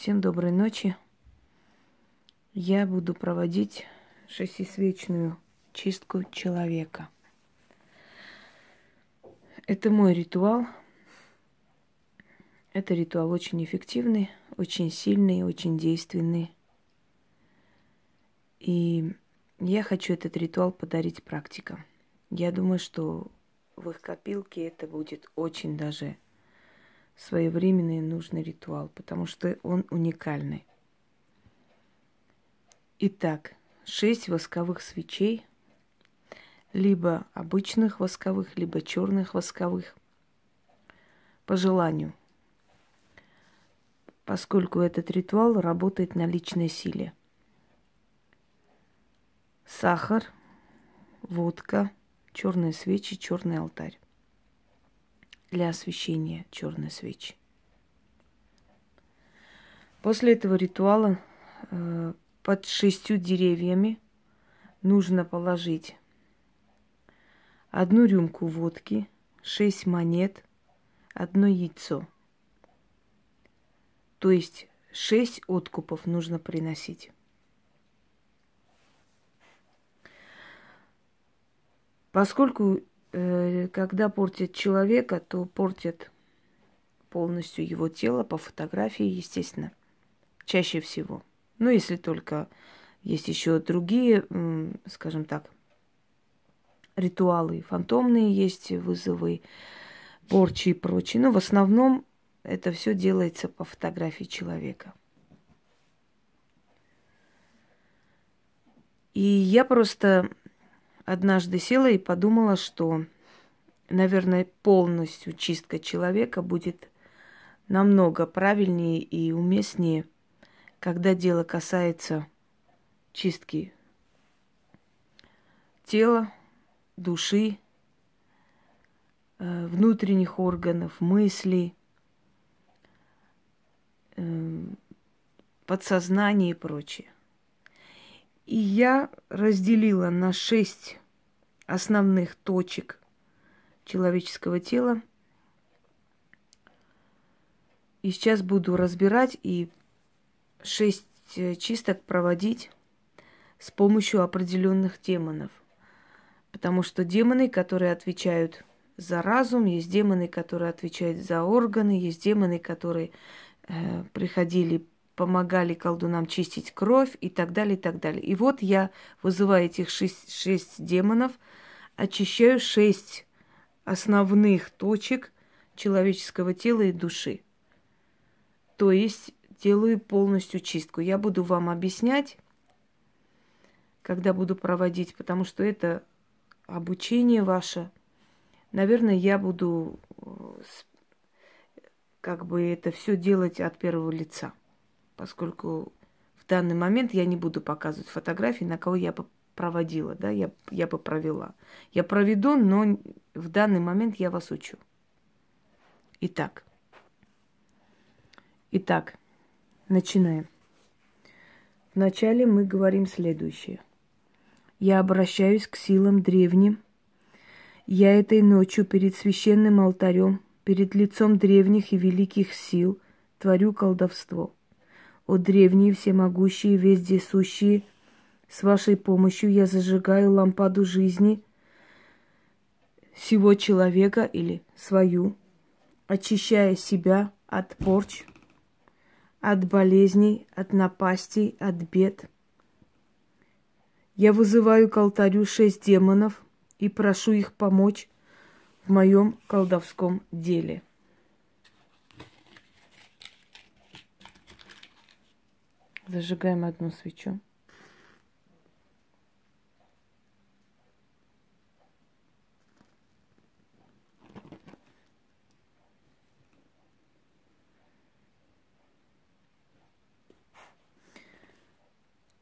Всем доброй ночи. Я буду проводить шестисвечную чистку человека. Это мой ритуал. Это ритуал очень эффективный, очень сильный, очень действенный. И я хочу этот ритуал подарить практикам. Я думаю, что в их копилке это будет очень даже своевременный и нужный ритуал, потому что он уникальный. Итак, шесть восковых свечей, либо обычных восковых, либо черных восковых, по желанию, поскольку этот ритуал работает на личной силе. Сахар, водка, черные свечи, черный алтарь для освещения черной свечи. После этого ритуала э, под шестью деревьями нужно положить одну рюмку водки, шесть монет, одно яйцо. То есть шесть откупов нужно приносить. Поскольку когда портят человека, то портят полностью его тело по фотографии, естественно, чаще всего. Ну, если только есть еще другие, скажем так, ритуалы, фантомные есть вызовы, порчи и прочее. Но в основном это все делается по фотографии человека. И я просто однажды села и подумала, что, наверное, полностью чистка человека будет намного правильнее и уместнее, когда дело касается чистки тела, души, э, внутренних органов, мыслей, э, подсознания и прочее. И я разделила на шесть основных точек человеческого тела. И сейчас буду разбирать и шесть э, чисток проводить с помощью определенных демонов. Потому что демоны, которые отвечают за разум, есть демоны, которые отвечают за органы, есть демоны, которые э, приходили помогали колдунам чистить кровь и так далее, и так далее. И вот я вызываю этих шесть, шесть демонов, очищаю шесть основных точек человеческого тела и души. То есть делаю полностью чистку. Я буду вам объяснять, когда буду проводить, потому что это обучение ваше. Наверное, я буду э, как бы это все делать от первого лица поскольку в данный момент я не буду показывать фотографии, на кого я бы проводила, да, я, я бы провела. Я проведу, но в данный момент я вас учу. Итак. Итак, начинаем. Вначале мы говорим следующее. Я обращаюсь к силам древним. Я этой ночью перед священным алтарем, перед лицом древних и великих сил творю колдовство – о древние, всемогущие, вездесущие, с вашей помощью я зажигаю лампаду жизни всего человека или свою, очищая себя от порч, от болезней, от напастей, от бед. Я вызываю к алтарю шесть демонов и прошу их помочь в моем колдовском деле. Зажигаем одну свечу.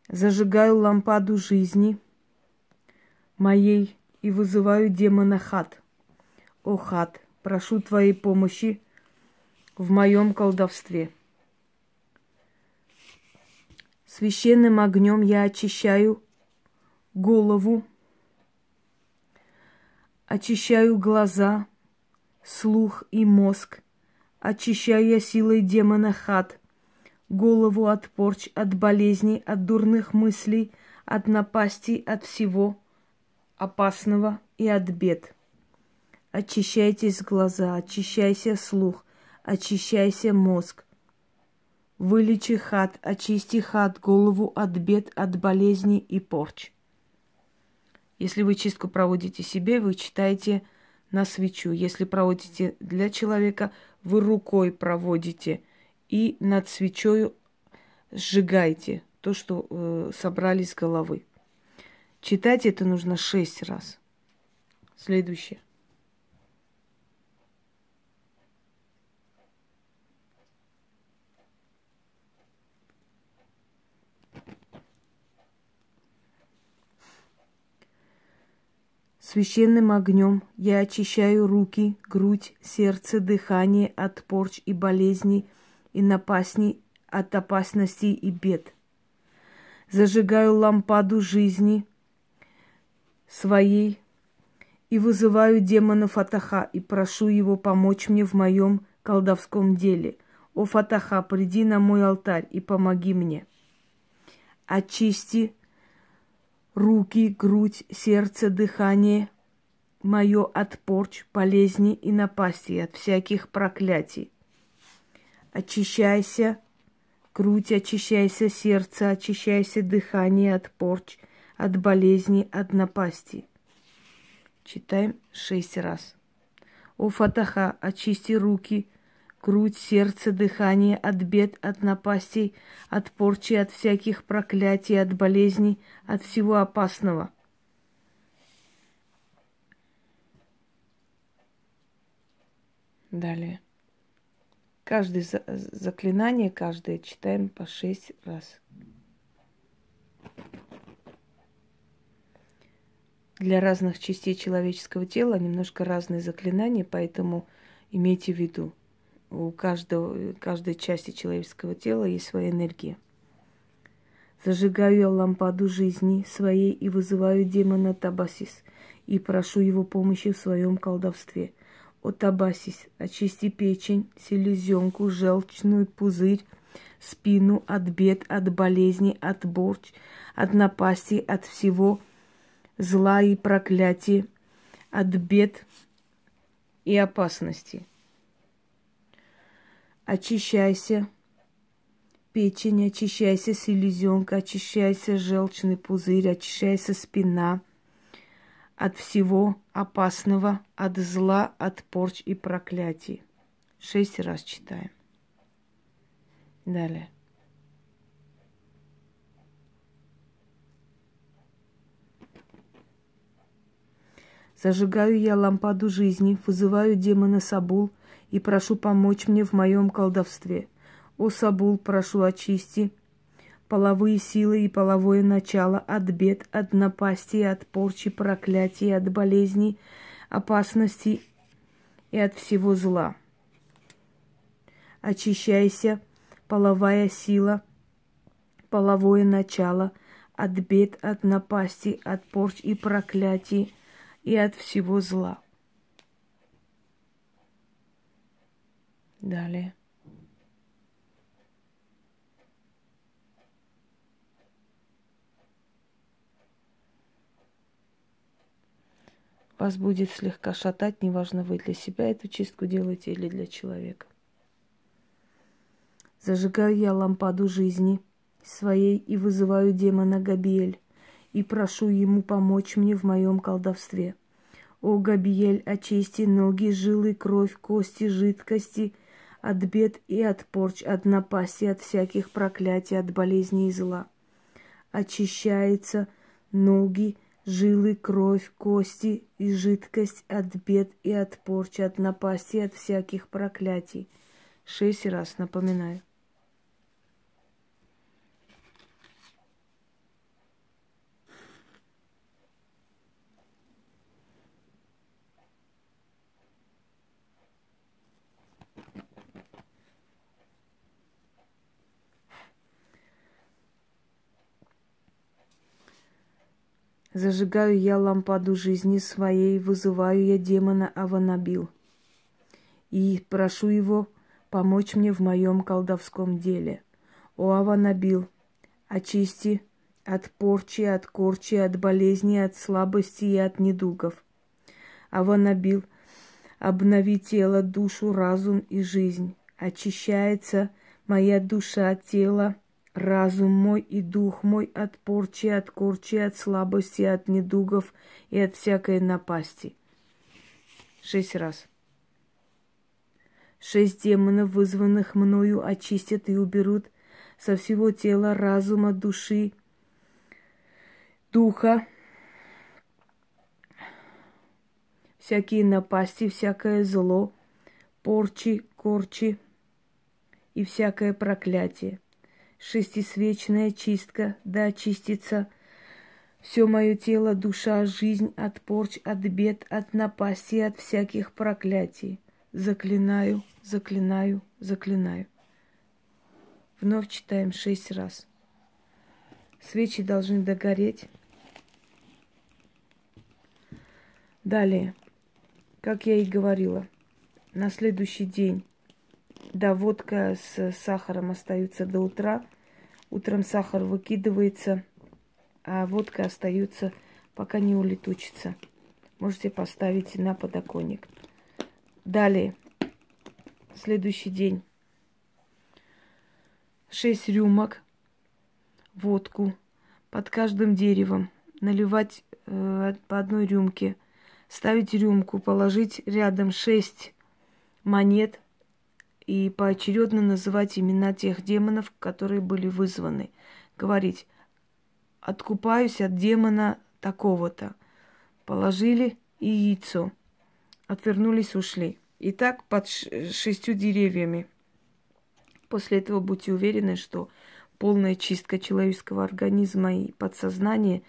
Зажигаю лампаду жизни моей и вызываю демона Хат. О, Хат, прошу твоей помощи в моем колдовстве – Священным огнем я очищаю голову, очищаю глаза, слух и мозг, очищаю я силой демона хат, голову от порч, от болезней, от дурных мыслей, от напастей, от всего опасного и от бед. Очищайтесь глаза, очищайся слух, очищайся мозг. Вылечи хат, очисти хат, голову от бед, от болезней и порч. Если вы чистку проводите себе, вы читаете на свечу. Если проводите для человека, вы рукой проводите и над свечой сжигаете то, что э, собрали с головы. Читать это нужно шесть раз. Следующее. Священным огнем я очищаю руки, грудь, сердце, дыхание от порч и болезней и напастней от опасностей и бед. Зажигаю лампаду жизни своей и вызываю демона Фатаха и прошу его помочь мне в моем колдовском деле. О, Фатаха, приди на мой алтарь и помоги мне. Очисти руки, грудь, сердце, дыхание мое от порч, болезней и напасти, от всяких проклятий. Очищайся, грудь, очищайся, сердце, очищайся, дыхание от порч, от болезней, от напасти. Читаем шесть раз. О Фатаха, очисти руки, грудь, сердце, дыхание от бед, от напастей, от порчи, от всяких проклятий, от болезней, от всего опасного. Далее. Каждое заклинание, каждое читаем по шесть раз. Для разных частей человеческого тела немножко разные заклинания, поэтому имейте в виду – у каждого, каждой части человеческого тела есть своя энергия. Зажигаю я лампаду жизни своей и вызываю демона Табасис и прошу его помощи в своем колдовстве. О Табасис, очисти печень, селезенку, желчную пузырь, спину от бед, от болезней, от борч, от напасти, от всего зла и проклятия, от бед и опасностей очищайся, печень, очищайся селезенка, очищайся желчный пузырь, очищайся спина от всего опасного, от зла, от порч и проклятий. Шесть раз читаем. Далее. Зажигаю я лампаду жизни, вызываю демона Сабул – и прошу помочь мне в моем колдовстве. О, Сабул, прошу очисти половые силы и половое начало от бед, от напасти, от порчи, проклятий, от болезней, опасностей и от всего зла. Очищайся, половая сила, половое начало от бед, от напасти, от порч и проклятий и от всего зла. Далее. Вас будет слегка шатать, неважно, вы для себя эту чистку делаете или для человека. Зажигаю я лампаду жизни своей и вызываю демона Габиэль и прошу ему помочь мне в моем колдовстве. О, Габиэль, очисти ноги, жилы, кровь, кости, жидкости – от бед и от порч, от напасти, от всяких проклятий, от болезней и зла. Очищается ноги, жилы, кровь, кости и жидкость от бед и от порчи, от напасти, от всяких проклятий. Шесть раз напоминаю. Зажигаю я лампаду жизни своей, вызываю я демона Аванабил. И прошу его помочь мне в моем колдовском деле. О Аванабил, очисти от порчи, от корчи, от болезни, от слабости и от недугов. Аванабил, обнови тело, душу, разум и жизнь. Очищается моя душа, тело, разум мой и дух мой от порчи, от корчи, от слабости, от недугов и от всякой напасти. Шесть раз. Шесть демонов, вызванных мною, очистят и уберут со всего тела, разума, души, духа, всякие напасти, всякое зло, порчи, корчи и всякое проклятие. Шестисвечная чистка, да очистится все мое тело, душа, жизнь от порч, от бед, от напасти, от всяких проклятий. Заклинаю, заклинаю, заклинаю. Вновь читаем шесть раз. Свечи должны догореть. Далее, как я и говорила, на следующий день, да, водка с сахаром остаются до утра. Утром сахар выкидывается, а водка остается, пока не улетучится. Можете поставить на подоконник. Далее, следующий день. Шесть рюмок, водку под каждым деревом, наливать э, по одной рюмке, ставить рюмку, положить рядом шесть монет и поочередно называть имена тех демонов, которые были вызваны. Говорить, откупаюсь от демона такого-то. Положили и яйцо. Отвернулись, ушли. И так под шестью деревьями. После этого будьте уверены, что полная чистка человеческого организма и подсознания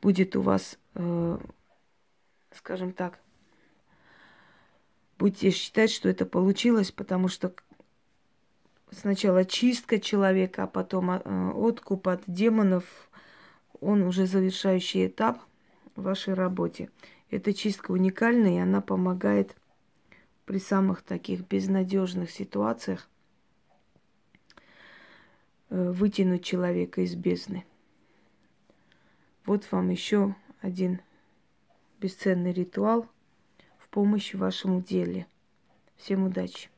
будет у вас, э, скажем так, будете считать, что это получилось, потому что сначала чистка человека, а потом э, откуп от демонов, он уже завершающий этап в вашей работе. Эта чистка уникальная, и она помогает при самых таких безнадежных ситуациях э, вытянуть человека из бездны. Вот вам еще один бесценный ритуал в помощь вашему деле. Всем удачи!